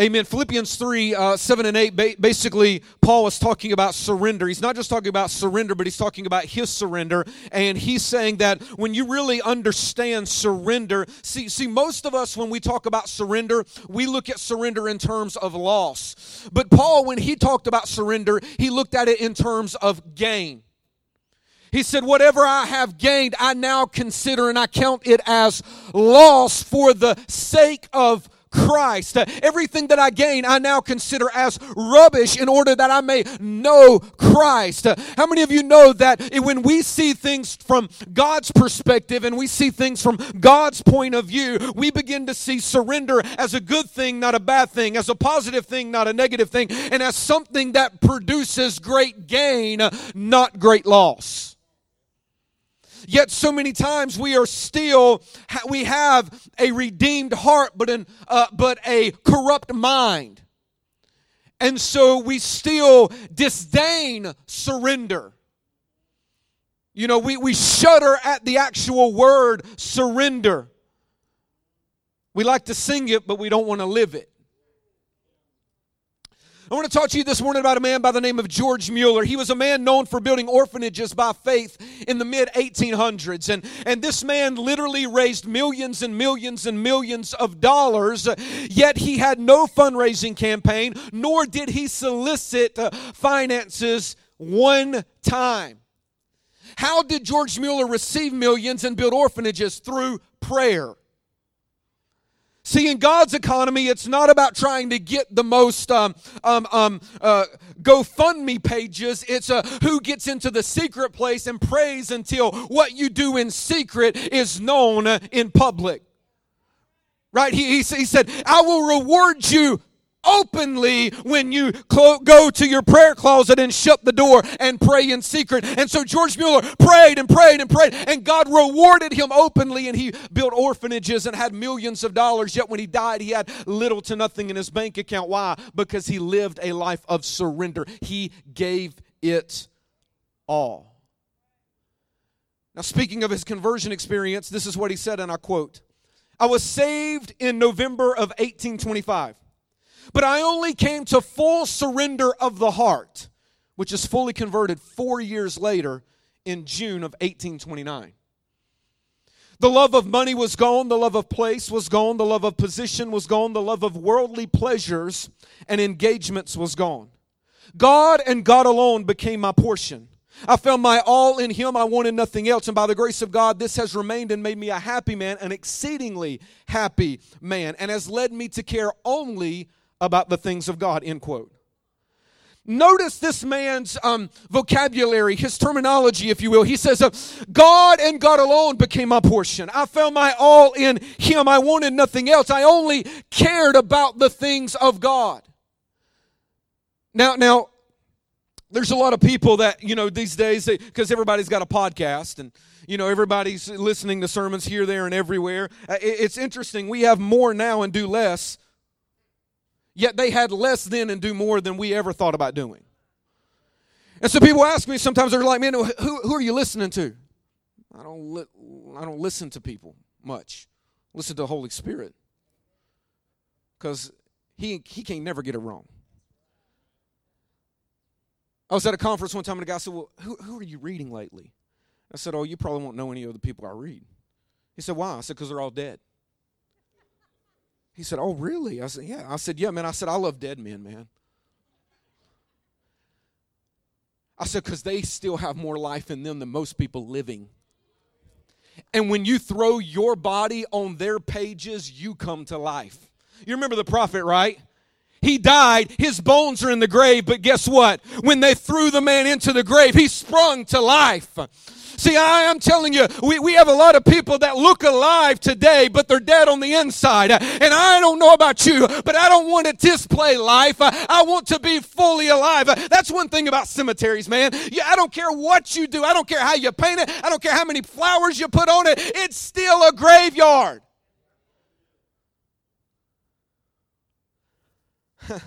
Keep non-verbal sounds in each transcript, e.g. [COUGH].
Amen. Philippians 3 uh, 7 and 8, ba- basically, Paul is talking about surrender. He's not just talking about surrender, but he's talking about his surrender. And he's saying that when you really understand surrender, see, see, most of us, when we talk about surrender, we look at surrender in terms of loss. But Paul, when he talked about surrender, he looked at it in terms of gain. He said, Whatever I have gained, I now consider and I count it as loss for the sake of Christ. Everything that I gain, I now consider as rubbish in order that I may know Christ. How many of you know that when we see things from God's perspective and we see things from God's point of view, we begin to see surrender as a good thing, not a bad thing, as a positive thing, not a negative thing, and as something that produces great gain, not great loss. Yet so many times we are still we have a redeemed heart, but an uh, but a corrupt mind, and so we still disdain surrender. You know, we, we shudder at the actual word surrender. We like to sing it, but we don't want to live it. I want to talk to you this morning about a man by the name of George Mueller. He was a man known for building orphanages by faith in the mid 1800s. And, and this man literally raised millions and millions and millions of dollars, yet he had no fundraising campaign, nor did he solicit uh, finances one time. How did George Mueller receive millions and build orphanages? Through prayer. See, in God's economy, it's not about trying to get the most um, um, um, uh, GoFundMe pages. It's uh, who gets into the secret place and prays until what you do in secret is known in public. Right? He, he, he said, I will reward you openly when you go to your prayer closet and shut the door and pray in secret. And so George Mueller prayed and prayed and prayed, and God rewarded him openly, and he built orphanages and had millions of dollars. Yet when he died, he had little to nothing in his bank account. Why? Because he lived a life of surrender. He gave it all. Now, speaking of his conversion experience, this is what he said, and I quote I was saved in November of 1825. But I only came to full surrender of the heart, which is fully converted four years later in June of 1829. The love of money was gone, the love of place was gone, the love of position was gone, the love of worldly pleasures and engagements was gone. God and God alone became my portion. I found my all in Him. I wanted nothing else. And by the grace of God, this has remained and made me a happy man, an exceedingly happy man, and has led me to care only about the things of God, end quote. Notice this man's um, vocabulary, his terminology, if you will. He says, uh, God and God alone became my portion. I found my all in Him. I wanted nothing else. I only cared about the things of God. Now, now, there's a lot of people that, you know, these days, because everybody's got a podcast and, you know, everybody's listening to sermons here, there, and everywhere. Uh, it's interesting. We have more now and do less Yet they had less then and do more than we ever thought about doing. And so people ask me sometimes, they're like, man, who, who are you listening to? I don't, li- I don't listen to people much. Listen to the Holy Spirit. Because he, he can never get it wrong. I was at a conference one time and a guy said, Well, who, who are you reading lately? I said, Oh, you probably won't know any of the people I read. He said, Why? I said, Because they're all dead. He said, Oh, really? I said, Yeah. I said, Yeah, man. I said, I love dead men, man. I said, Because they still have more life in them than most people living. And when you throw your body on their pages, you come to life. You remember the prophet, right? He died, his bones are in the grave, but guess what? When they threw the man into the grave, he sprung to life. See, I am telling you, we, we have a lot of people that look alive today, but they're dead on the inside. And I don't know about you, but I don't want to display life. I want to be fully alive. That's one thing about cemeteries, man. I don't care what you do. I don't care how you paint it. I don't care how many flowers you put on it. It's still a graveyard. [LAUGHS]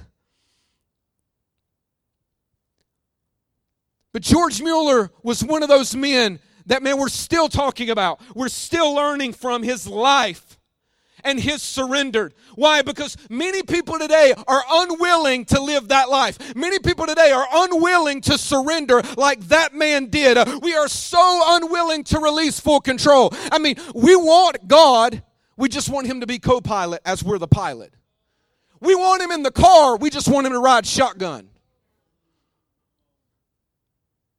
But George Mueller was one of those men that, man, we're still talking about. We're still learning from his life. and his surrendered. Why? Because many people today are unwilling to live that life. Many people today are unwilling to surrender like that man did. Uh, we are so unwilling to release full control. I mean, we want God, we just want him to be co pilot as we're the pilot. We want him in the car, we just want him to ride shotgun.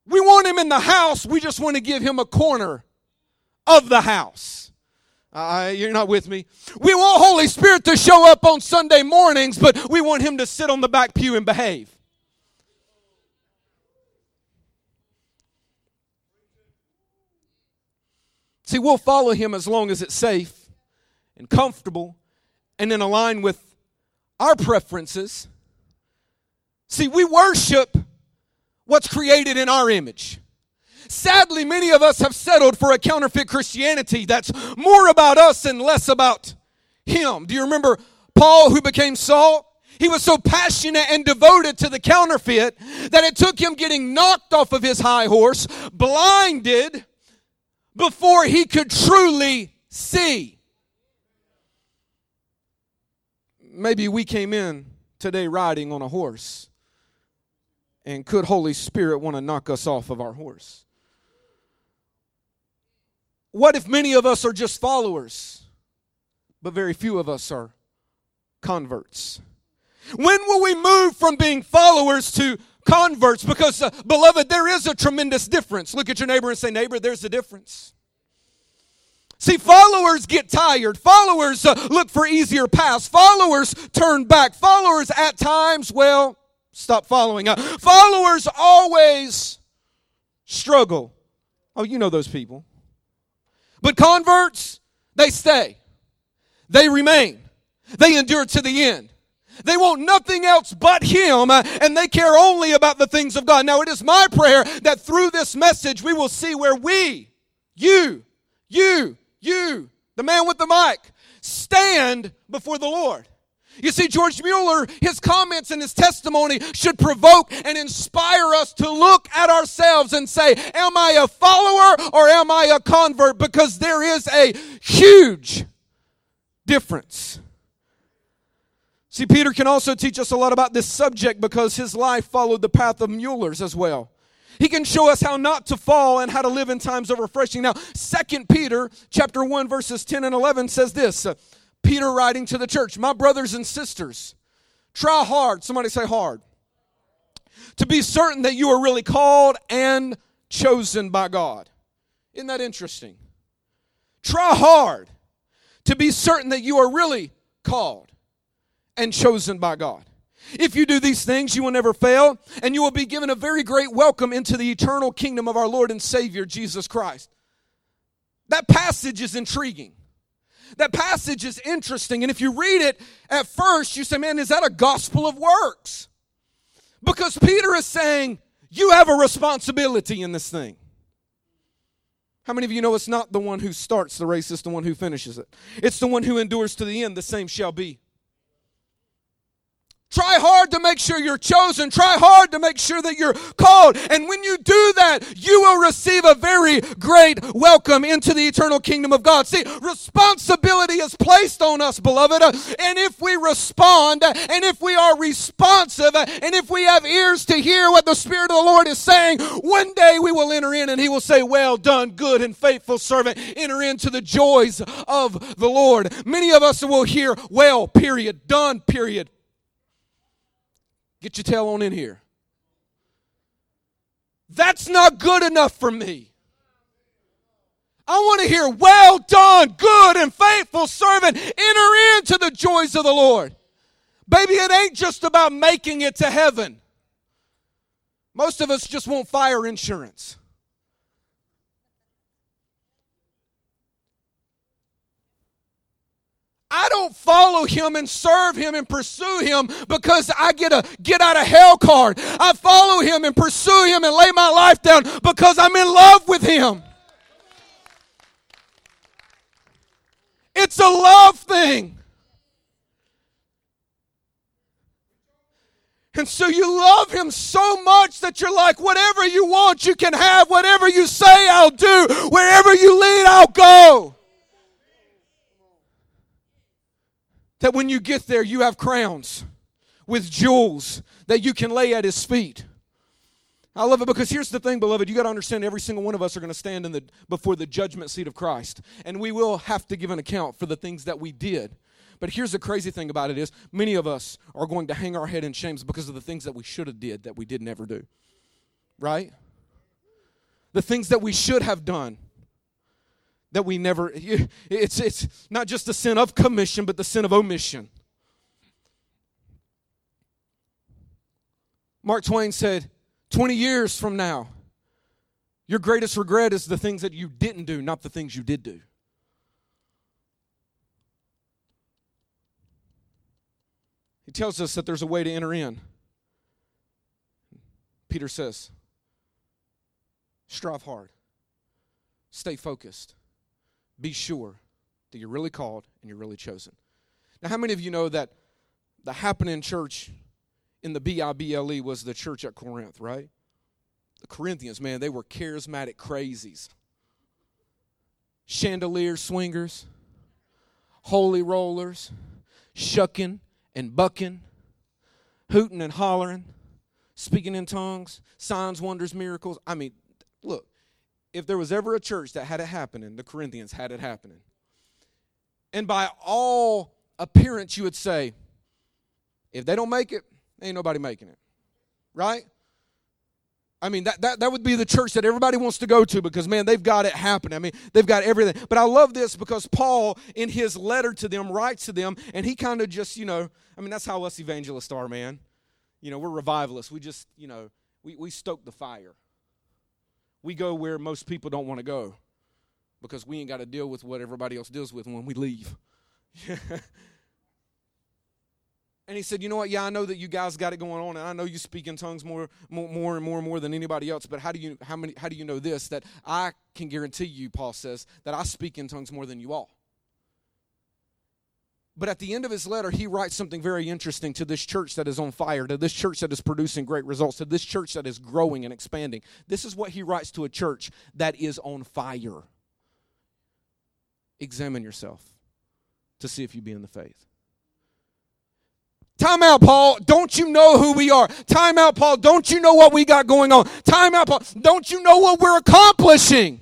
We want him in the house, we just want to give him a corner of the house. Uh, you're not with me. We want Holy Spirit to show up on Sunday mornings, but we want him to sit on the back pew and behave. See, we'll follow him as long as it's safe and comfortable and in line with our preferences. See, we worship what's created in our image. Sadly, many of us have settled for a counterfeit Christianity that's more about us and less about Him. Do you remember Paul, who became Saul? He was so passionate and devoted to the counterfeit that it took him getting knocked off of his high horse, blinded, before he could truly see. Maybe we came in today riding on a horse. And could Holy Spirit want to knock us off of our horse? What if many of us are just followers, but very few of us are converts? When will we move from being followers to converts? Because, uh, beloved, there is a tremendous difference. Look at your neighbor and say, Neighbor, there's a difference. See, followers get tired. Followers uh, look for easier paths. Followers turn back. Followers at times, well, stop following. Uh, followers always struggle. Oh, you know those people. But converts, they stay. They remain. They endure to the end. They want nothing else but Him, uh, and they care only about the things of God. Now, it is my prayer that through this message we will see where we, you, you, you, the man with the mic, stand before the Lord. You see, George Mueller, his comments and his testimony should provoke and inspire us to look at ourselves and say, Am I a follower or am I a convert? Because there is a huge difference. See, Peter can also teach us a lot about this subject because his life followed the path of Mueller's as well. He can show us how not to fall and how to live in times of refreshing. Now, Second Peter chapter 1 verses 10 and 11 says this, uh, Peter writing to the church, My brothers and sisters, try hard. Somebody say hard. To be certain that you are really called and chosen by God. Isn't that interesting? Try hard to be certain that you are really called and chosen by God. If you do these things, you will never fail, and you will be given a very great welcome into the eternal kingdom of our Lord and Savior, Jesus Christ. That passage is intriguing. That passage is interesting. And if you read it at first, you say, man, is that a gospel of works? Because Peter is saying, you have a responsibility in this thing. How many of you know it's not the one who starts the race, it's the one who finishes it? It's the one who endures to the end, the same shall be Try hard to make sure you're chosen. Try hard to make sure that you're called. And when you do that, you will receive a very great welcome into the eternal kingdom of God. See, responsibility is placed on us, beloved. And if we respond, and if we are responsive, and if we have ears to hear what the Spirit of the Lord is saying, one day we will enter in and He will say, Well done, good and faithful servant. Enter into the joys of the Lord. Many of us will hear, Well, period, done, period. Get your tail on in here. That's not good enough for me. I want to hear, well done, good and faithful servant. Enter into the joys of the Lord. Baby, it ain't just about making it to heaven. Most of us just want fire insurance. I don't follow him and serve him and pursue him because I get a get out of hell card. I follow him and pursue him and lay my life down because I'm in love with him. It's a love thing. And so you love him so much that you're like, whatever you want, you can have. Whatever you say, I'll do. Wherever you lead, I'll go. That when you get there, you have crowns with jewels that you can lay at his feet. I love it because here's the thing, beloved. You got to understand every single one of us are going to stand in the, before the judgment seat of Christ. And we will have to give an account for the things that we did. But here's the crazy thing about it is many of us are going to hang our head in shame because of the things that we should have did that we did never do. Right? The things that we should have done that we never [LAUGHS] it's it's not just the sin of commission but the sin of omission. Mark Twain said, 20 years from now, your greatest regret is the things that you didn't do, not the things you did do. He tells us that there's a way to enter in. Peter says, strive hard, stay focused, be sure that you're really called and you're really chosen. Now, how many of you know that the happening church in the B I B L E was the church at Corinth, right? The Corinthians, man, they were charismatic crazies. Chandelier swingers, holy rollers, shucking and bucking, hooting and hollering, speaking in tongues, signs, wonders, miracles. I mean, look, if there was ever a church that had it happening, the Corinthians had it happening. And by all appearance, you would say, if they don't make it, Ain't nobody making it. Right? I mean, that, that, that would be the church that everybody wants to go to because, man, they've got it happening. I mean, they've got everything. But I love this because Paul, in his letter to them, writes to them, and he kind of just, you know, I mean, that's how us evangelists are, man. You know, we're revivalists. We just, you know, we, we stoke the fire. We go where most people don't want to go because we ain't got to deal with what everybody else deals with when we leave. [LAUGHS] And he said, "You know what? Yeah, I know that you guys got it going on, and I know you speak in tongues more, more, more and more and more than anybody else. But how do you, how many, how do you know this? That I can guarantee you, Paul says, that I speak in tongues more than you all. But at the end of his letter, he writes something very interesting to this church that is on fire, to this church that is producing great results, to this church that is growing and expanding. This is what he writes to a church that is on fire. Examine yourself to see if you be in the faith. Time out, Paul. Don't you know who we are? Time out, Paul. Don't you know what we got going on? Time out, Paul. Don't you know what we're accomplishing?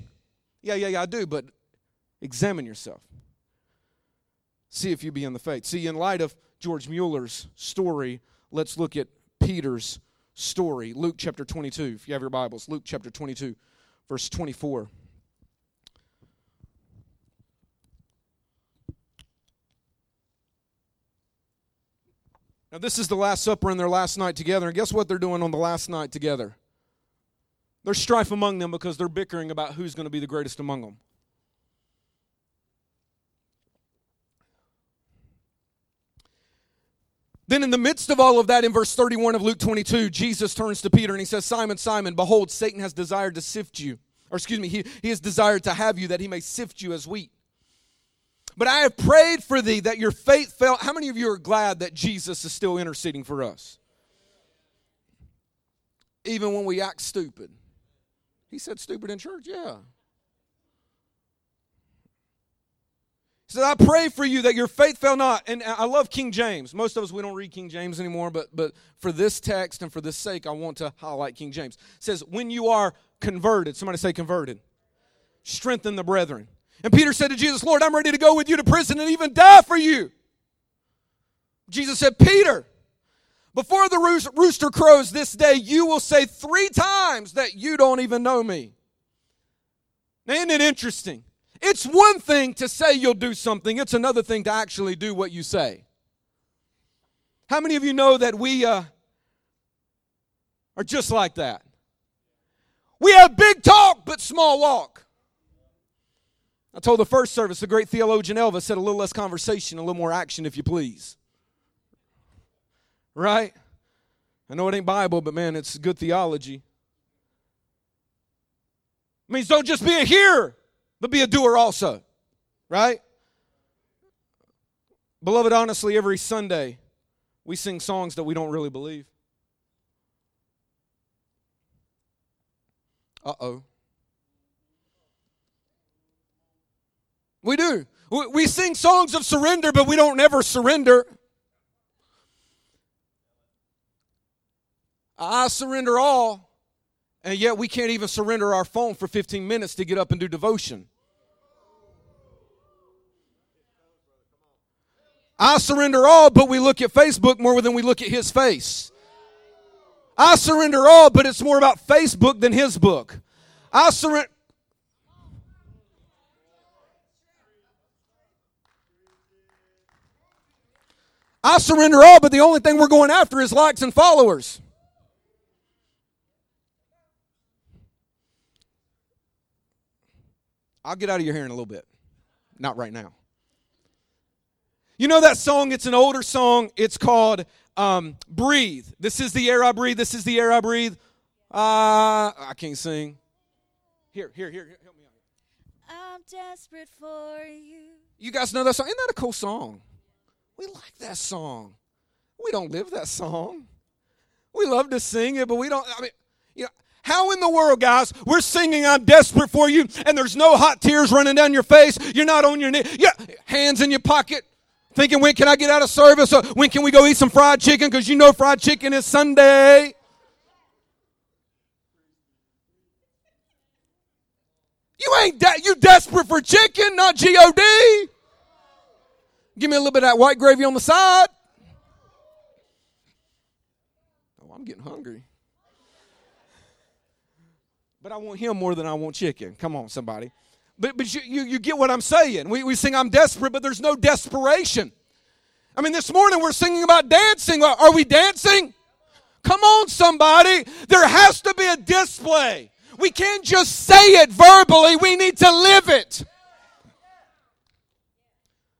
Yeah, yeah, yeah, I do, but examine yourself. See if you be in the faith. See, in light of George Mueller's story, let's look at Peter's story. Luke chapter 22, if you have your Bibles. Luke chapter 22, verse 24. Now, this is the Last Supper and their last night together. And guess what they're doing on the last night together? There's strife among them because they're bickering about who's going to be the greatest among them. Then, in the midst of all of that, in verse 31 of Luke 22, Jesus turns to Peter and he says, Simon, Simon, behold, Satan has desired to sift you. Or, excuse me, he, he has desired to have you that he may sift you as wheat. But I have prayed for thee that your faith fell. How many of you are glad that Jesus is still interceding for us? Even when we act stupid. He said stupid in church, yeah. Said, I pray for you that your faith fell not. And I love King James. Most of us, we don't read King James anymore, but, but for this text and for this sake, I want to highlight King James. It says, when you are converted, somebody say converted, strengthen the brethren. And Peter said to Jesus, Lord, I'm ready to go with you to prison and even die for you. Jesus said, Peter, before the rooster crows this day, you will say three times that you don't even know me. Now, isn't it interesting? It's one thing to say you'll do something, it's another thing to actually do what you say. How many of you know that we uh, are just like that? We have big talk, but small walk. I told the first service, the great theologian Elvis said a little less conversation, a little more action, if you please. Right? I know it ain't Bible, but man, it's good theology. It means don't just be a hearer, but be a doer also. Right? Beloved, honestly, every Sunday we sing songs that we don't really believe. Uh oh. We do. We sing songs of surrender, but we don't ever surrender. I surrender all, and yet we can't even surrender our phone for 15 minutes to get up and do devotion. I surrender all, but we look at Facebook more than we look at his face. I surrender all, but it's more about Facebook than his book. I surrender. I surrender all, but the only thing we're going after is likes and followers. I'll get out of your hair in a little bit. Not right now. You know that song? It's an older song. It's called um, Breathe. This is the air I breathe. This is the air I breathe. Uh, I can't sing. Here, here, here. Help me out. I'm desperate for you. You guys know that song? Isn't that a cool song? We like that song. We don't live that song. We love to sing it, but we don't. I mean, you know, how in the world, guys, we're singing I'm desperate for you, and there's no hot tears running down your face. You're not on your knee. Yeah, hands in your pocket, thinking, when can I get out of service? Or when can we go eat some fried chicken? Because you know fried chicken is Sunday. You ain't de- you desperate for chicken, not G-O-D. Give me a little bit of that white gravy on the side. Oh, I'm getting hungry. But I want him more than I want chicken. Come on, somebody. But, but you, you, you get what I'm saying. We, we sing, I'm desperate, but there's no desperation. I mean, this morning we're singing about dancing. Are, are we dancing? Come on, somebody. There has to be a display. We can't just say it verbally, we need to live it.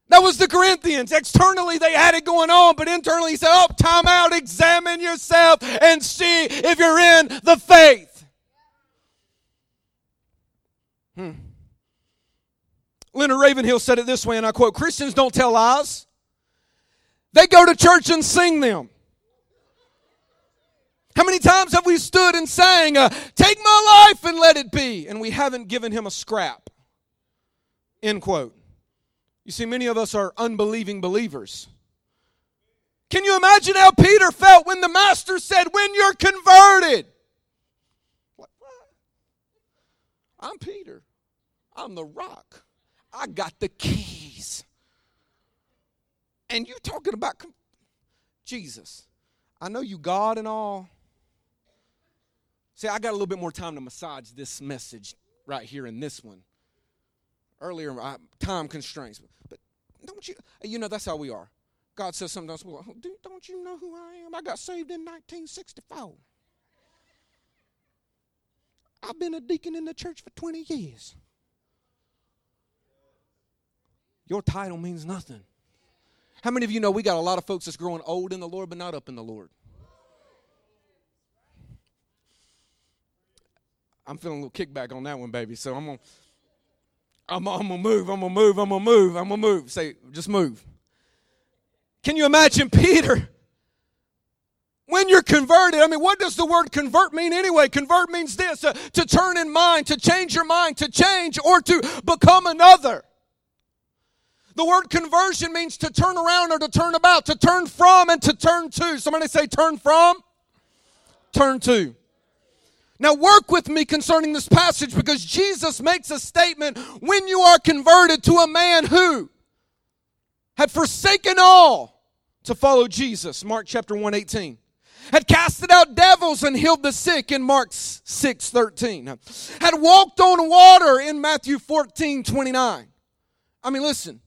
That was the Corinthians. Externally, they had it going on, but internally, he said, Oh, time out, examine yourself and see if you're in the faith. Hmm. Leonard Ravenhill said it this way, and I quote Christians don't tell lies, they go to church and sing them. How many times have we stood and sang, uh, Take my life and let it be? And we haven't given him a scrap. End quote. You see, many of us are unbelieving believers. Can you imagine how Peter felt when the master said, When you're converted? What? I'm Peter. I'm the rock. I got the keys. And you talking about Jesus. I know you God and all. See, I got a little bit more time to massage this message right here in this one earlier, time constraints. But don't you, you know, that's how we are. God says sometimes, well, don't you know who I am? I got saved in 1964. I've been a deacon in the church for 20 years. Your title means nothing. How many of you know we got a lot of folks that's growing old in the Lord but not up in the Lord? I'm feeling a little kickback on that one, baby. So I'm gonna I'm, I'm gonna move, I'm gonna move, I'm gonna move, I'm gonna move. Say, just move. Can you imagine [LAUGHS] Peter? When you're converted, I mean, what does the word convert mean anyway? Convert means this uh, to turn in mind, to change your mind, to change or to become another. The word conversion means to turn around or to turn about, to turn from and to turn to. Somebody say, turn from, turn to. Now, work with me concerning this passage because Jesus makes a statement when you are converted to a man who had forsaken all to follow Jesus, Mark chapter 118 had casted out devils and healed the sick in Mark 6 13, had walked on water in Matthew 14 29. I mean, listen,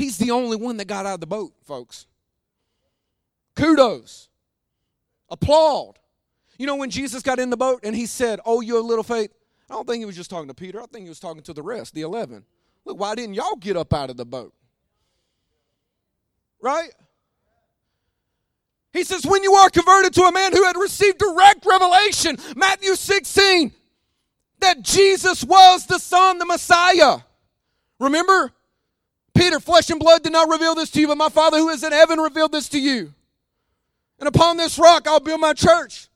he's the only one that got out of the boat, folks. Kudos, applaud. You know, when Jesus got in the boat and he said, Oh, you have little faith, I don't think he was just talking to Peter. I think he was talking to the rest, the 11. Look, why didn't y'all get up out of the boat? Right? He says, when you are converted to a man who had received direct revelation, Matthew 16, that Jesus was the Son, the Messiah. Remember? Peter, flesh and blood did not reveal this to you, but my Father who is in heaven revealed this to you. And upon this rock I'll build my church.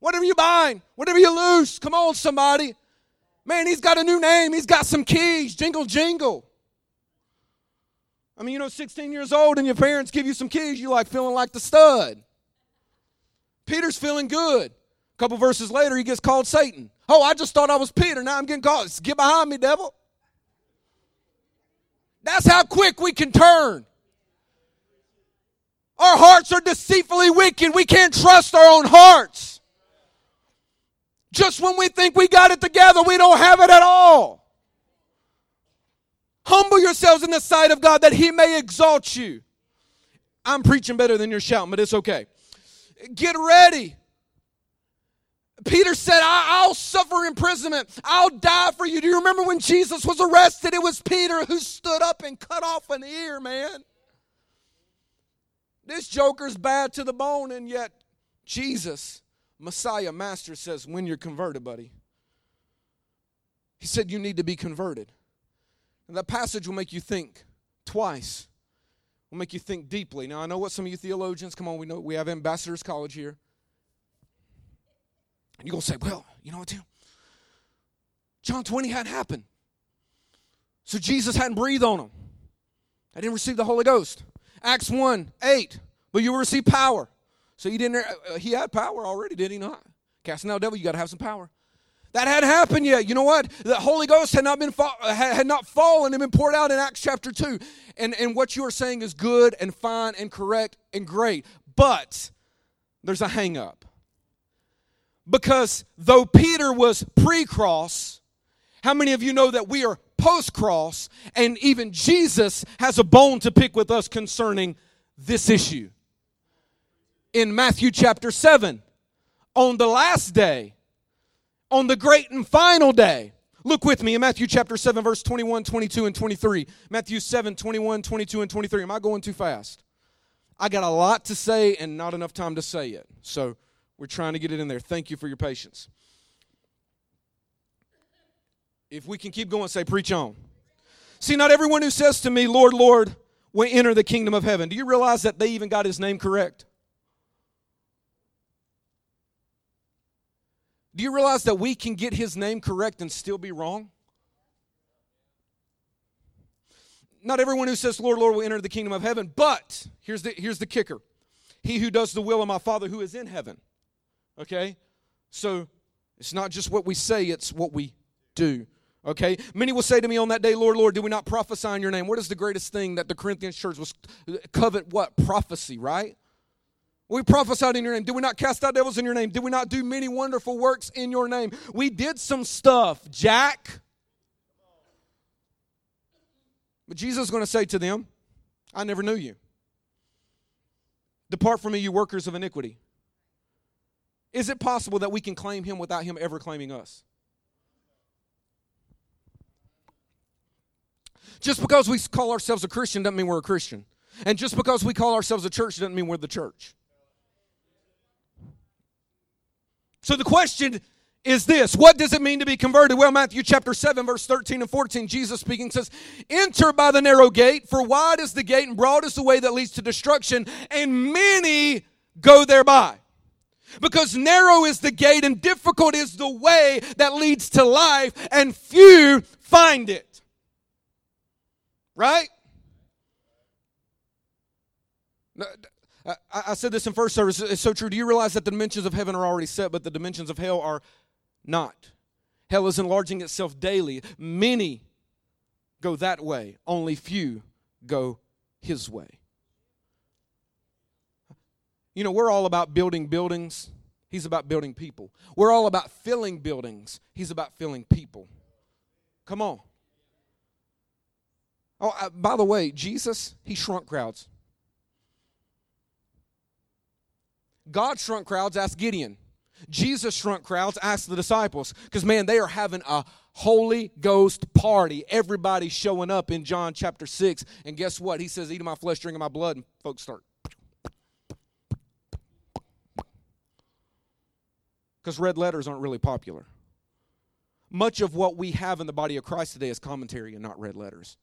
Whatever you bind, whatever you loose. Come on, somebody. Man, he's got a new name. He's got some keys. Jingle, jingle. I mean, you know, 16 years old and your parents give you some keys, you like feeling like the stud. Peter's feeling good. A couple verses later, he gets called Satan. Oh, I just thought I was Peter. Now I'm getting called. Get behind me, devil. That's how quick we can turn. Our hearts are deceitfully wicked. We can't trust our own hearts. Just when we think we got it together, we don't have it at all. Humble yourselves in the sight of God that He may exalt you. I'm preaching better than you're shouting, but it's okay. Get ready. Peter said, I'll suffer imprisonment. I'll die for you. Do you remember when Jesus was arrested? It was Peter who stood up and cut off an ear, man. This joker's bad to the bone, and yet Jesus, Messiah, Master, says, When you're converted, buddy, he said, You need to be converted. And that passage will make you think twice, will make you think deeply. Now, I know what some of you theologians, come on, we know we have Ambassadors College here. And you're going to say, Well, you know what, Tim? John 20 hadn't happened. So Jesus hadn't breathed on them. They didn't receive the Holy Ghost. Acts 1 8. But you will receive power. So he didn't, uh, he had power already, did he not? Casting out devil, you got to have some power. That hadn't happened yet. You know what? The Holy Ghost had not been uh, had not fallen and been poured out in Acts chapter 2. And, and what you are saying is good and fine and correct and great. But there's a hang up. Because though Peter was pre cross, how many of you know that we are post cross, and even Jesus has a bone to pick with us concerning this issue. In Matthew chapter 7, on the last day, on the great and final day, Look with me in Matthew chapter 7, verse 21, 22, and 23. Matthew 7, 21, 22, and 23. Am I going too fast? I got a lot to say and not enough time to say it. So we're trying to get it in there. Thank you for your patience. If we can keep going, say, preach on. See, not everyone who says to me, Lord, Lord, will enter the kingdom of heaven. Do you realize that they even got his name correct? Do you realize that we can get his name correct and still be wrong? Not everyone who says, Lord, Lord, will enter the kingdom of heaven, but here's the, here's the kicker He who does the will of my Father who is in heaven. Okay? So it's not just what we say, it's what we do. Okay? Many will say to me on that day, Lord, Lord, did we not prophesy in your name? What is the greatest thing that the Corinthians church was covet what? Prophecy, right? We prophesied in your name. Did we not cast out devils in your name? Did we not do many wonderful works in your name? We did some stuff, Jack. But Jesus is going to say to them, I never knew you. Depart from me, you workers of iniquity. Is it possible that we can claim him without him ever claiming us? Just because we call ourselves a Christian doesn't mean we're a Christian. And just because we call ourselves a church doesn't mean we're the church. So the question is this What does it mean to be converted? Well, Matthew chapter 7, verse 13 and 14, Jesus speaking says, Enter by the narrow gate, for wide is the gate and broad is the way that leads to destruction, and many go thereby. Because narrow is the gate and difficult is the way that leads to life, and few find it. Right? I said this in first service. It's so true. Do you realize that the dimensions of heaven are already set, but the dimensions of hell are not? Hell is enlarging itself daily. Many go that way, only few go his way. You know, we're all about building buildings. He's about building people. We're all about filling buildings. He's about filling people. Come on. Oh, uh, by the way, Jesus, he shrunk crowds. God shrunk crowds, ask Gideon. Jesus shrunk crowds, ask the disciples. Because, man, they are having a Holy Ghost party. Everybody's showing up in John chapter 6. And guess what? He says, Eat of my flesh, drink of my blood. And folks start. Because red letters aren't really popular. Much of what we have in the body of Christ today is commentary and not red letters.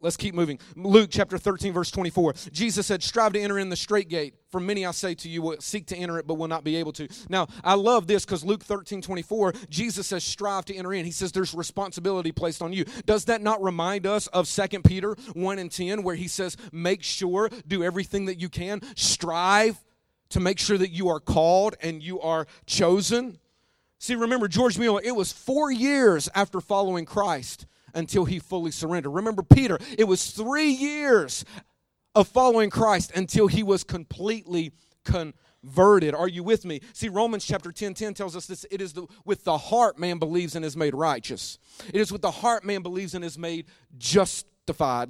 Let's keep moving. Luke chapter 13, verse 24. Jesus said, Strive to enter in the straight gate. For many I say to you, will seek to enter it, but will not be able to. Now, I love this because Luke 13, 24, Jesus says, Strive to enter in. He says there's responsibility placed on you. Does that not remind us of 2 Peter 1 and 10, where he says, Make sure, do everything that you can, strive to make sure that you are called and you are chosen? See, remember, George Mueller, it was four years after following Christ until he fully surrendered. Remember Peter, it was three years of following Christ until he was completely converted. Are you with me? See, Romans chapter 10 10 tells us this it is the, with the heart man believes and is made righteous, it is with the heart man believes and is made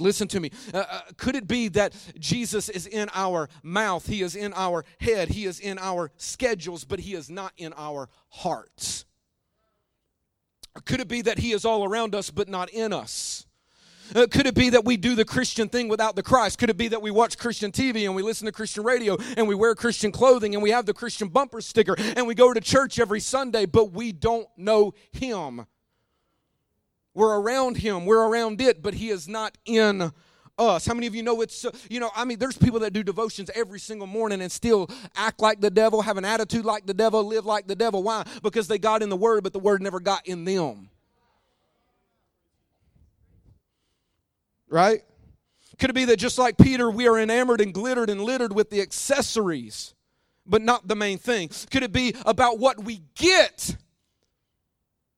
Listen to me. Uh, uh, could it be that Jesus is in our mouth? He is in our head. He is in our schedules, but He is not in our hearts? could it be that He is all around us but not in us? Uh, could it be that we do the Christian thing without the Christ? Could it be that we watch Christian TV and we listen to Christian radio and we wear Christian clothing and we have the Christian bumper sticker and we go to church every Sunday, but we don't know Him? We're around Him, we're around it, but He is not in us. How many of you know it's, you know, I mean, there's people that do devotions every single morning and still act like the devil, have an attitude like the devil, live like the devil. Why? Because they got in the Word, but the Word never got in them. Right? Could it be that just like Peter, we are enamored and glittered and littered with the accessories, but not the main thing? Could it be about what we get,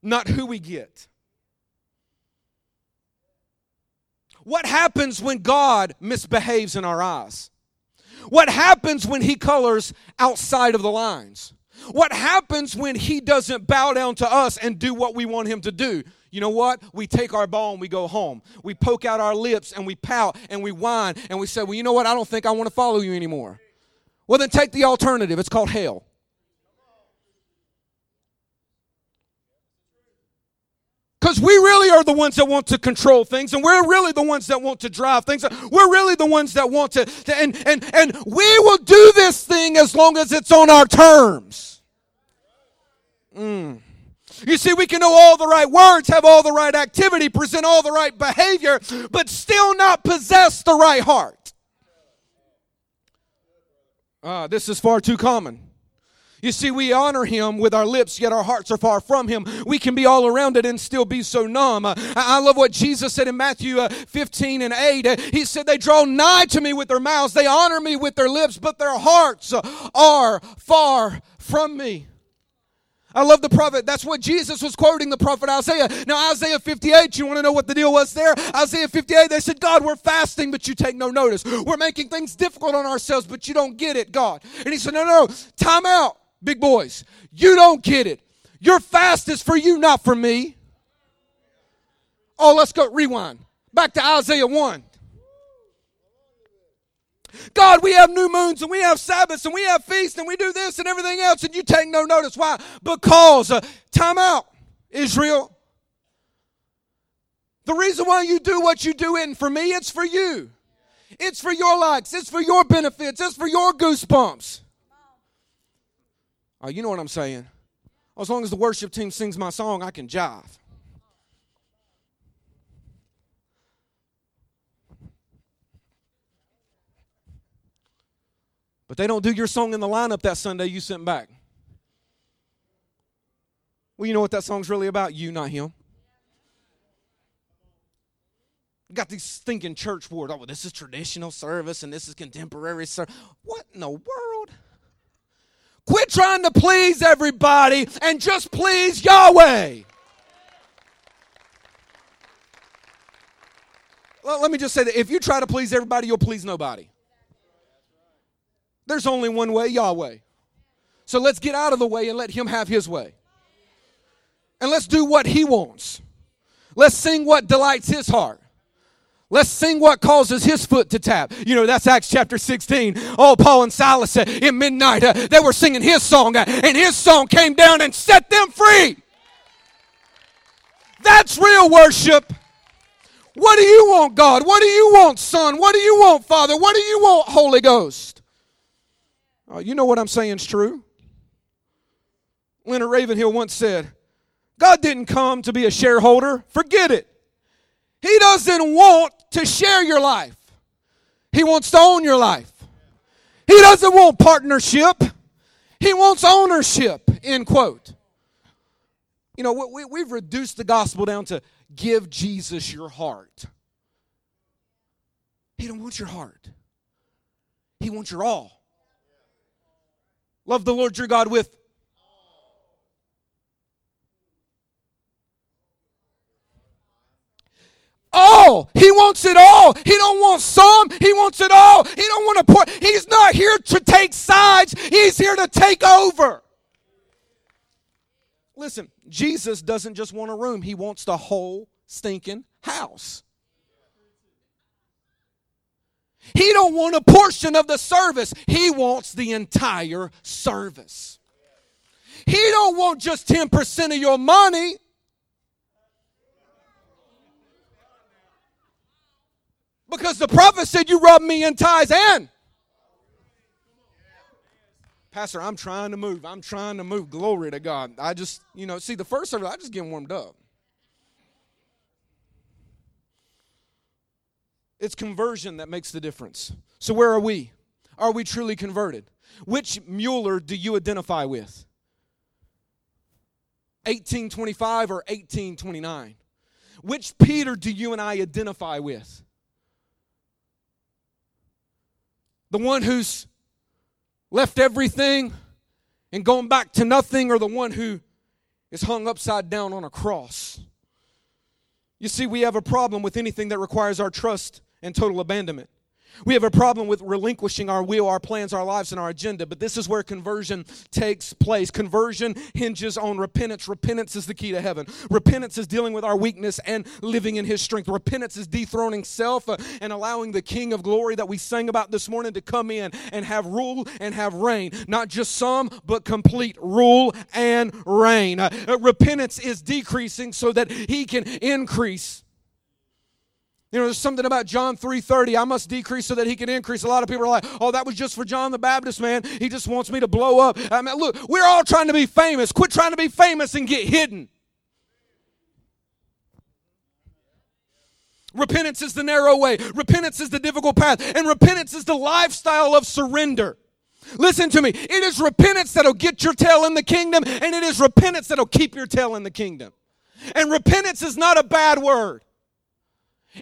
not who we get? What happens when God misbehaves in our eyes? What happens when He colors outside of the lines? What happens when He doesn't bow down to us and do what we want Him to do? You know what? We take our ball and we go home. We poke out our lips and we pout and we whine and we say, Well, you know what? I don't think I want to follow you anymore. Well, then take the alternative. It's called hell. Because we really are the ones that want to control things, and we're really the ones that want to drive things. We're really the ones that want to, to and, and, and we will do this thing as long as it's on our terms. Mm. You see, we can know all the right words, have all the right activity, present all the right behavior, but still not possess the right heart. Uh, this is far too common. You see, we honor him with our lips, yet our hearts are far from him. We can be all around it and still be so numb. I love what Jesus said in Matthew uh, 15 and 8. Uh, he said, They draw nigh to me with their mouths, they honor me with their lips, but their hearts are far from me. I love the prophet. That's what Jesus was quoting the prophet Isaiah. Now, Isaiah 58, you want to know what the deal was there? Isaiah 58, they said, God, we're fasting, but you take no notice. We're making things difficult on ourselves, but you don't get it, God. And he said, No, no, time out. Big boys, you don't get it. Your fast is for you, not for me. Oh, let's go rewind. Back to Isaiah 1. God, we have new moons and we have Sabbaths and we have feasts and we do this and everything else, and you take no notice. Why? Because, uh, time out, Israel. The reason why you do what you do isn't for me, it's for you. It's for your likes, it's for your benefits, it's for your goosebumps. Oh, you know what I'm saying. Oh, as long as the worship team sings my song, I can jive. But they don't do your song in the lineup that Sunday you sent back. Well, you know what that song's really about? You, not him. got these thinking church words. Oh, well, this is traditional service and this is contemporary service. What in the world? Quit trying to please everybody and just please Yahweh. Well, let me just say that if you try to please everybody, you'll please nobody. There's only one way, Yahweh. So let's get out of the way and let Him have His way. And let's do what He wants. Let's sing what delights His heart. Let's sing what causes his foot to tap. You know, that's Acts chapter 16. Oh, Paul and Silas uh, in midnight, uh, they were singing his song, uh, and his song came down and set them free. That's real worship. What do you want, God? What do you want, Son? What do you want, Father? What do you want, Holy Ghost? Oh, you know what I'm saying is true. Leonard Ravenhill once said, God didn't come to be a shareholder. Forget it. He doesn't want to share your life. He wants to own your life. He doesn't want partnership. He wants ownership, end quote. You know, we, we've reduced the gospel down to give Jesus your heart. He don't want your heart. He wants your all. Love the Lord your God with all. He wants it all. He don't want some. He wants it all. He don't want to put. He's not here to take sides. He's here to take over. Listen, Jesus doesn't just want a room. He wants the whole stinking house. He don't want a portion of the service. He wants the entire service. He don't want just 10% of your money. Because the prophet said, You rub me in ties and. Pastor, I'm trying to move. I'm trying to move. Glory to God. I just, you know, see, the first service, I just get warmed up. It's conversion that makes the difference. So, where are we? Are we truly converted? Which Mueller do you identify with? 1825 or 1829? Which Peter do you and I identify with? The one who's left everything and going back to nothing, or the one who is hung upside down on a cross? You see, we have a problem with anything that requires our trust and total abandonment. We have a problem with relinquishing our will, our plans, our lives, and our agenda, but this is where conversion takes place. Conversion hinges on repentance. Repentance is the key to heaven. Repentance is dealing with our weakness and living in His strength. Repentance is dethroning self uh, and allowing the King of glory that we sang about this morning to come in and have rule and have reign. Not just some, but complete rule and reign. Uh, repentance is decreasing so that He can increase. You know, there's something about John 3:30. I must decrease so that he can increase. A lot of people are like, "Oh, that was just for John the Baptist, man. He just wants me to blow up." I mean, look, we're all trying to be famous. Quit trying to be famous and get hidden. Repentance is the narrow way. Repentance is the difficult path. And repentance is the lifestyle of surrender. Listen to me. It is repentance that'll get your tail in the kingdom, and it is repentance that'll keep your tail in the kingdom. And repentance is not a bad word.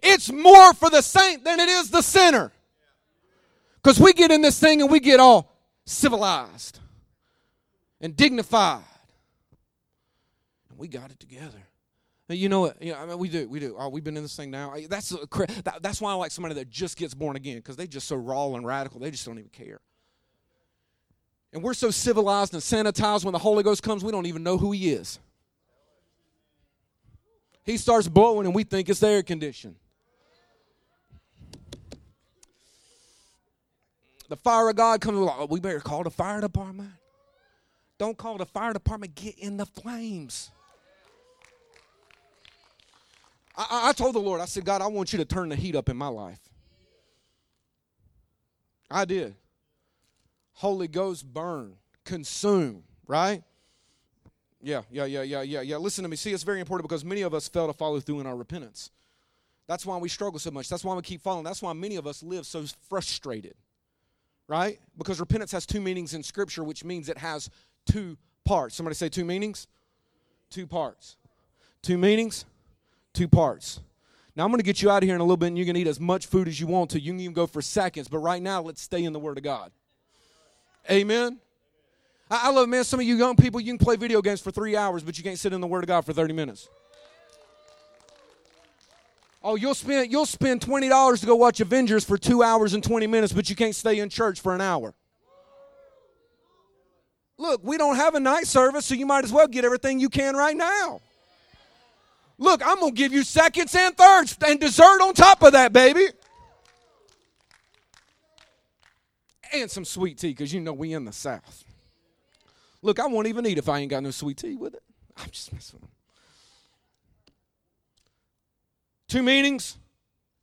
It's more for the saint than it is the sinner. Because we get in this thing and we get all civilized and dignified. And we got it together. You know what? Yeah, I mean, we do. We do. Oh, we've been in this thing now. That's that, that's why I like somebody that just gets born again because they just so raw and radical. They just don't even care. And we're so civilized and sanitized when the Holy Ghost comes, we don't even know who He is. He starts blowing, and we think it's air condition. The fire of God comes along. Oh, we better call the fire department. Don't call the fire department. Get in the flames. I, I told the Lord, I said, God, I want you to turn the heat up in my life. I did. Holy Ghost burn, consume, right? Yeah, yeah, yeah, yeah, yeah, yeah. Listen to me. See, it's very important because many of us fail to follow through in our repentance. That's why we struggle so much. That's why we keep falling. That's why many of us live so frustrated right? Because repentance has two meanings in Scripture, which means it has two parts. Somebody say two meanings? Two parts. Two meanings, two parts. Now, I'm going to get you out of here in a little bit, and you can eat as much food as you want to. You can even go for seconds, but right now, let's stay in the Word of God. Amen. I, love, man, some of you young people, you can play video games for three hours, but you can't sit in the Word of God for 30 minutes. Oh, you'll spend you'll spend twenty dollars to go watch Avengers for two hours and twenty minutes, but you can't stay in church for an hour. Look, we don't have a night service, so you might as well get everything you can right now. Look, I'm gonna give you seconds and thirds and dessert on top of that, baby. And some sweet tea, because you know we in the South. Look, I won't even eat if I ain't got no sweet tea with it. I'm just messing with Two meanings,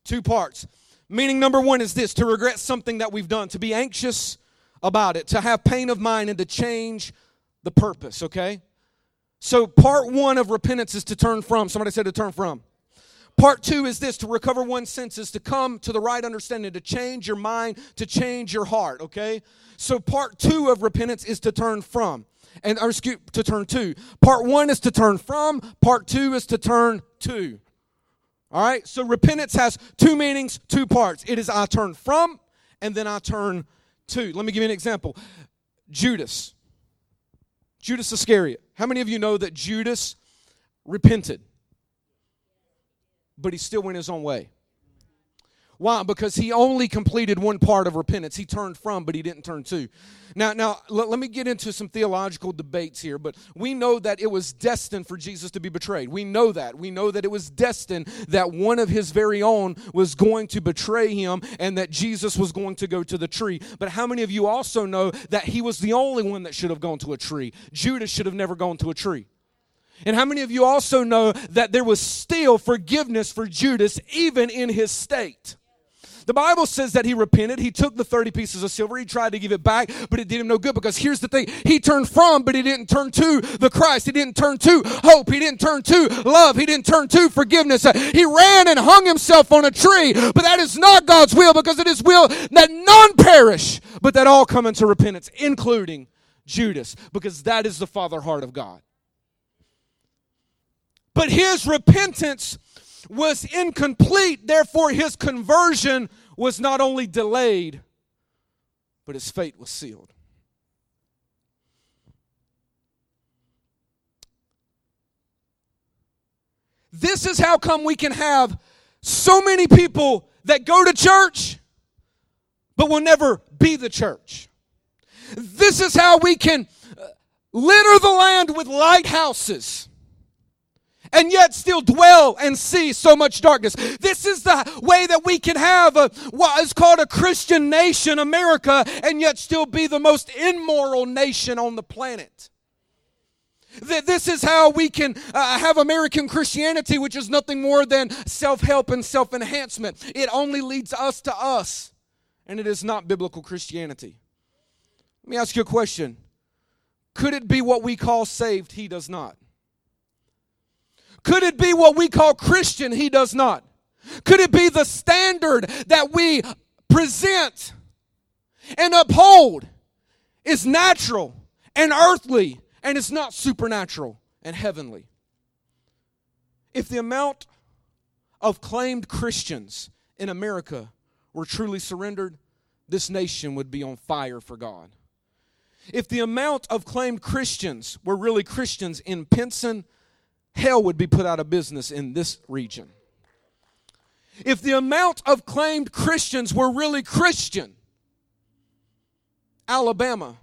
two parts. Meaning number one is this to regret something that we've done, to be anxious about it, to have pain of mind, and to change the purpose, okay? So, part one of repentance is to turn from. Somebody said to turn from. Part two is this to recover one's senses, to come to the right understanding, to change your mind, to change your heart, okay? So, part two of repentance is to turn from, and or excuse, to turn to. Part one is to turn from, part two is to turn to. All right, so repentance has two meanings, two parts. It is I turn from, and then I turn to. Let me give you an example Judas. Judas Iscariot. How many of you know that Judas repented? But he still went his own way. Why? Because he only completed one part of repentance. He turned from, but he didn't turn to. Now, now let, let, me get into some theological debates here, but we know that it was destined for Jesus to be betrayed. We know that. We know that it was destined that one of his very own was going to betray him and that Jesus was going to go to the tree. But how many of you also know that he was the only one that should have gone to a tree? Judas should have never gone to a tree. And how many of you also know that there was still forgiveness for Judas even in his state? The Bible says that he repented. He took the 30 pieces of silver. He tried to give it back, but it did him no good because here's the thing. He turned from, but he didn't turn to the Christ. He didn't turn to hope. He didn't turn to love. He didn't turn to forgiveness. Uh, he ran and hung himself on a tree, but that is not God's will because it is will that none perish, but that all come into repentance, including Judas, because that is the father heart of God. But his repentance was incomplete, therefore, his conversion was not only delayed, but his fate was sealed. This is how come we can have so many people that go to church but will never be the church. This is how we can uh, litter the land with lighthouses and yet still dwell and see so much darkness. This is the way that we can have a, what is called a Christian nation, America, and yet still be the most immoral nation on the planet. This is how we can uh, have American Christianity, which is nothing more than self help and self enhancement. It only leads us to us, and it is not biblical Christianity. Let me ask you a question Could it be what we call saved? He does not. Could it be what we call Christian? He does not. Could it be the standard that we present and uphold is natural and earthly and it's not supernatural and heavenly? If the amount of claimed Christians in America were truly surrendered, this nation would be on fire for God. If the amount of claimed Christians were really Christians in Pinson, hell would be put out of business in this region. If the amount of claimed Christians were really Christian, Alabama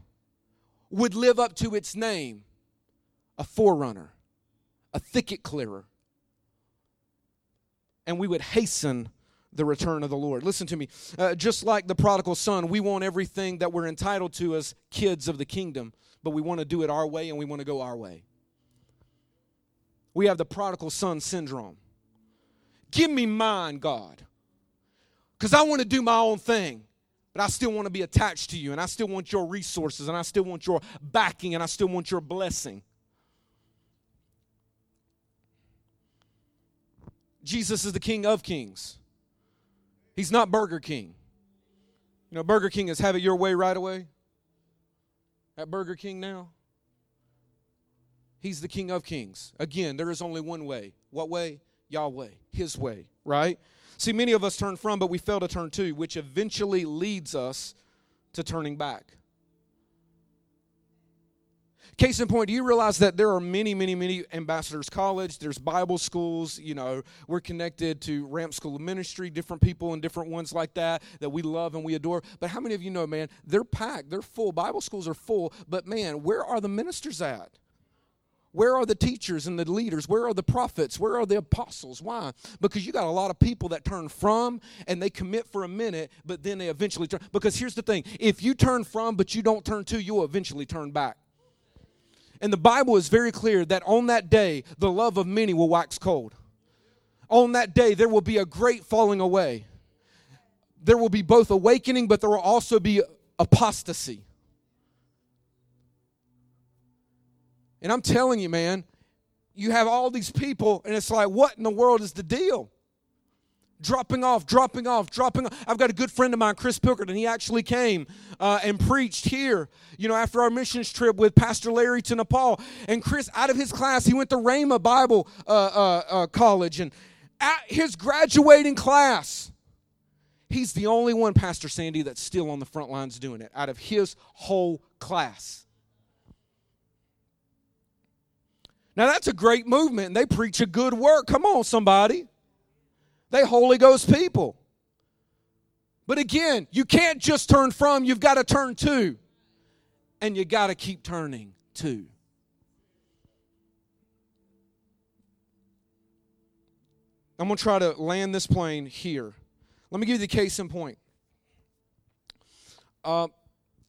would live up to its name a forerunner, a thicket clearer, and we would hasten the return of the Lord. Listen to me. Uh, just like the prodigal son, we want everything that we're entitled to as kids of the kingdom, but we want to do it our way and we want to go our way we have the prodigal son syndrome. Give me mine, God. Because I want to do my own thing, but I still want to be attached to you, and I still want your resources, and I still want your backing, and I still want your blessing. Jesus is the King of Kings. He's not Burger King. You know, Burger King is have it your way right away. At Burger King now. He's the King of Kings. Again, there is only one way. What way? Yahweh, His way, right? See, many of us turn from, but we fail to turn to, which eventually leads us to turning back. Case in point, do you realize that there are many, many, many ambassadors college? There's Bible schools. You know, we're connected to Ramp School of Ministry, different people and different ones like that that we love and we adore. But how many of you know, man, they're packed, they're full. Bible schools are full, but man, where are the ministers at? Where are the teachers and the leaders? Where are the prophets? Where are the apostles? Why? Because you got a lot of people that turn from and they commit for a minute, but then they eventually turn. Because here's the thing if you turn from, but you don't turn to, you'll eventually turn back. And the Bible is very clear that on that day, the love of many will wax cold. On that day, there will be a great falling away. There will be both awakening, but there will also be apostasy. And I'm telling you, man, you have all these people, and it's like, what in the world is the deal? dropping off, dropping off, dropping off. I've got a good friend of mine, Chris Pilkert, and he actually came uh, and preached here, you know, after our missions trip with Pastor Larry to Nepal. And Chris, out of his class, he went to Rhema Bible uh, uh, uh College. And at his graduating class, he's the only one, Pastor Sandy, that's still on the front lines doing it out of his whole class. Now, that's a great movement, and they preach a good work. Come on, somebody. They Holy Ghost people. But again, you can't just turn from, you've got to turn to. And you got to keep turning to. I'm going to try to land this plane here. Let me give you the case in point. Uh,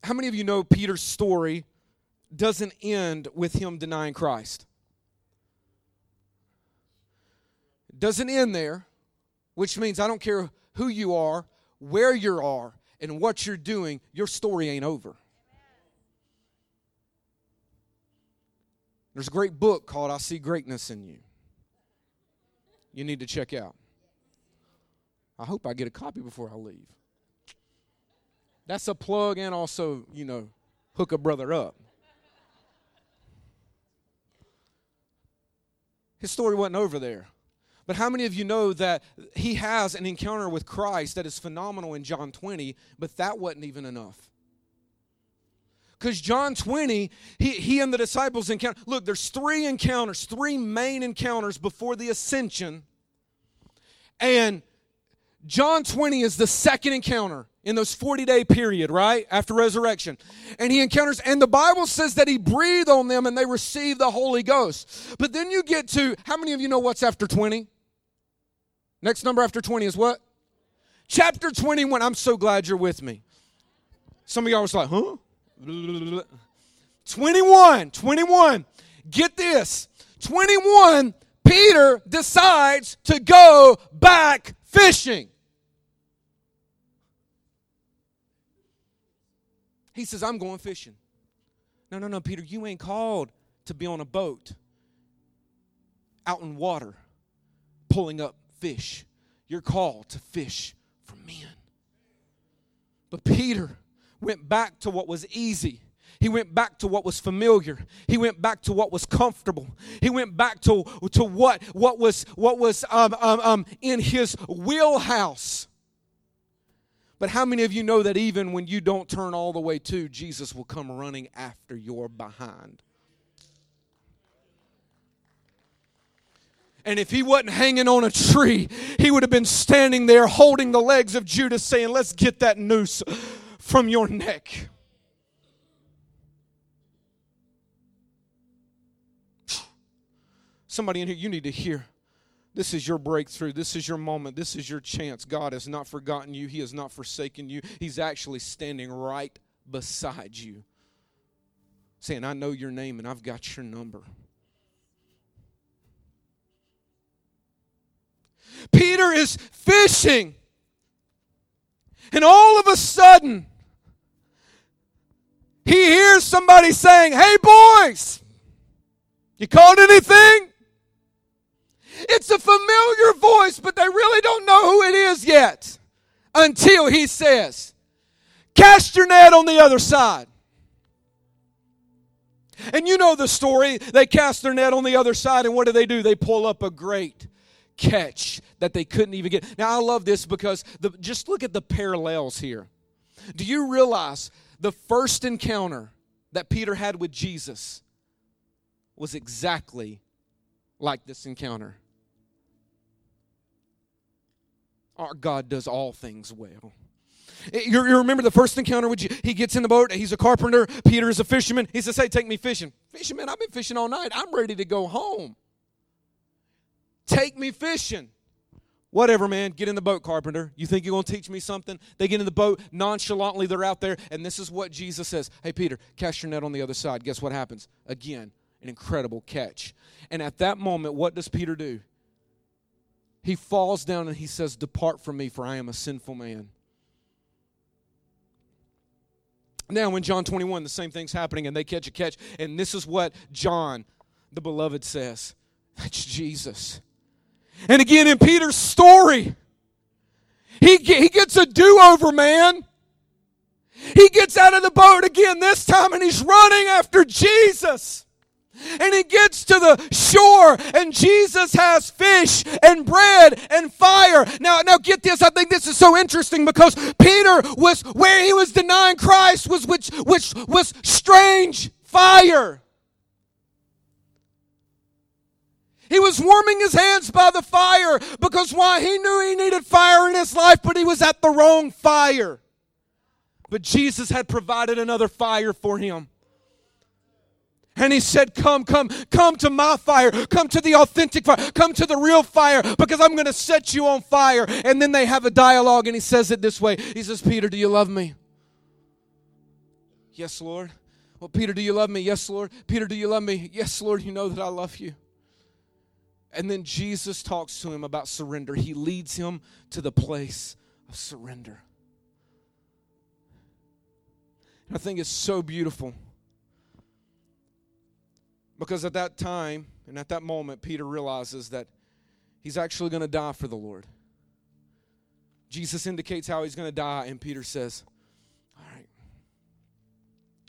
how many of you know Peter's story doesn't end with him denying Christ? It doesn't end there which means I don't care who you are, where you are, and what you're doing, your story ain't over. There's a great book called I See Greatness in You. You need to check out. I hope I get a copy before I leave. That's a plug and also, you know, hook a brother up. His story wasn't over there. But how many of you know that he has an encounter with Christ that is phenomenal in John 20, but that wasn't even enough? Because John 20, he, he and the disciples encounter. Look, there's three encounters, three main encounters before the ascension. And John 20 is the second encounter in those 40 day period, right? After resurrection. And he encounters, and the Bible says that he breathed on them and they received the Holy Ghost. But then you get to, how many of you know what's after 20? Next number after 20 is what? Chapter 21. I'm so glad you're with me. Some of y'all was like, huh? 21. 21. Get this. 21, Peter decides to go back fishing. He says, I'm going fishing. No, no, no, Peter, you ain't called to be on a boat out in water pulling up fish. You're called to fish for men. But Peter went back to what was easy. He went back to what was familiar. He went back to what was comfortable. He went back to, to what, what was, what was um, um, um, in his wheelhouse. But how many of you know that even when you don't turn all the way to, Jesus will come running after your behind? And if he wasn't hanging on a tree, he would have been standing there holding the legs of Judas, saying, Let's get that noose from your neck. Somebody in here, you need to hear. This is your breakthrough. This is your moment. This is your chance. God has not forgotten you. He has not forsaken you. He's actually standing right beside you, saying, I know your name and I've got your number. Peter is fishing. And all of a sudden, he hears somebody saying, Hey, boys, you caught anything? It's a familiar voice, but they really don't know who it is yet until he says, Cast your net on the other side. And you know the story. They cast their net on the other side, and what do they do? They pull up a great catch that they couldn't even get. Now, I love this because the, just look at the parallels here. Do you realize the first encounter that Peter had with Jesus was exactly like this encounter? Our God does all things well. Eh, you, remember the first encounter with you? He gets in the boat. He's a carpenter. Peter is a fisherman. He says, Hey, take me fishing. Fisherman, I've been fishing all night. I'm ready to go home. Take me fishing. Whatever, man. Get in the boat, carpenter. You think you're going to teach me something? They get in the boat nonchalantly. They're out there, and this is what Jesus says Hey, Peter, cast your net on the other side. Guess what happens? Again, an incredible catch. And at that moment, what does Peter do? He falls down and he says, Depart from me, for I am a sinful man. Now, in John 21, the same thing's happening, and they catch a catch. And this is what John, the beloved, says That's Jesus. And again, in Peter's story, He, he gets a do over, man. He gets out of the boat again this time and he's running after Jesus. And he gets to the shore and Jesus has fish and bread and fire. Now, now get this. I think this is so interesting because Peter was where he was denying Christ was which which was strange fire. He was warming his hands by the fire because why? He knew he needed fire in his life, but he was at the wrong fire. But Jesus had provided another fire for him. And he said, Come, come, come to my fire. Come to the authentic fire. Come to the real fire because I'm going to set you on fire. And then they have a dialogue, and he says it this way He says, Peter, do you love me? Yes, Lord. Well, Peter, do you love me? Yes, Lord. Peter, do you love me? Yes, Lord, you know that I love you. And then Jesus talks to him about surrender. He leads him to the place of surrender. And I think it's so beautiful. Because at that time and at that moment, Peter realizes that he's actually going to die for the Lord. Jesus indicates how he's going to die, and Peter says, All right,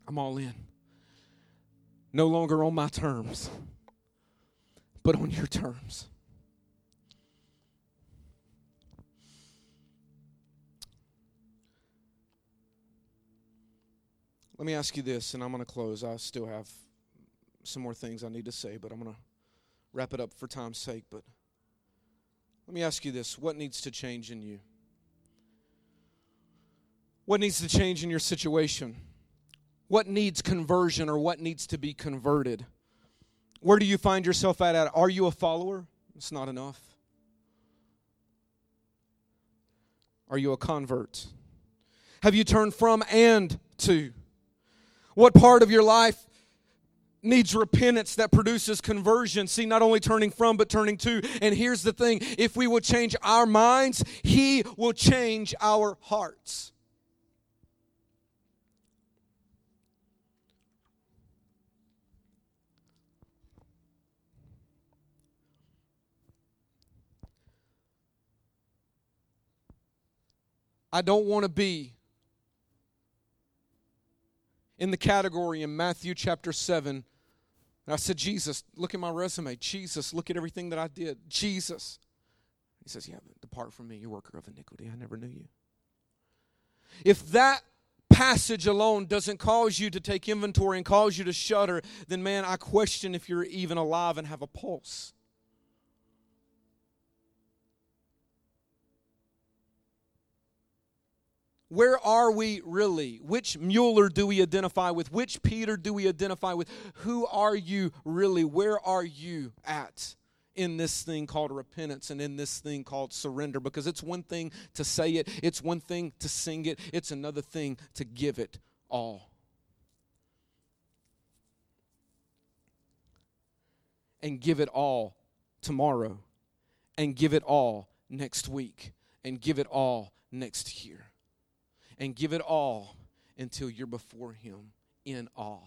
I'm all in. No longer on my terms but on your terms. Let me ask you this, and I'm going to close. I still have some more things I need to say, but I'm going to wrap it up for time's sake. But let me ask you this what needs to change in you? What needs to change in your situation? What needs conversion or what needs to be converted? Where do you find yourself at? Are you a follower? It's not enough. Are you a convert? Have you turned from and to? What part of your life needs repentance that produces conversion? See, not only turning from, but turning to. And here's the thing if we will change our minds, He will change our hearts. I don't want to be in the category in Matthew chapter 7. And I said, Jesus, look at my resume. Jesus, look at everything that I did. Jesus. He says, Yeah, depart from me, you worker of iniquity. I never knew you. If that passage alone doesn't cause you to take inventory and cause you to shudder, then man, I question if you're even alive and have a pulse. Where are we really? Which Mueller do we identify with? Which Peter do we identify with? Who are you really? Where are you at in this thing called repentance and in this thing called surrender? Because it's one thing to say it, it's one thing to sing it, it's another thing to give it all. And give it all tomorrow, and give it all next week, and give it all next year and give it all until you're before Him in awe.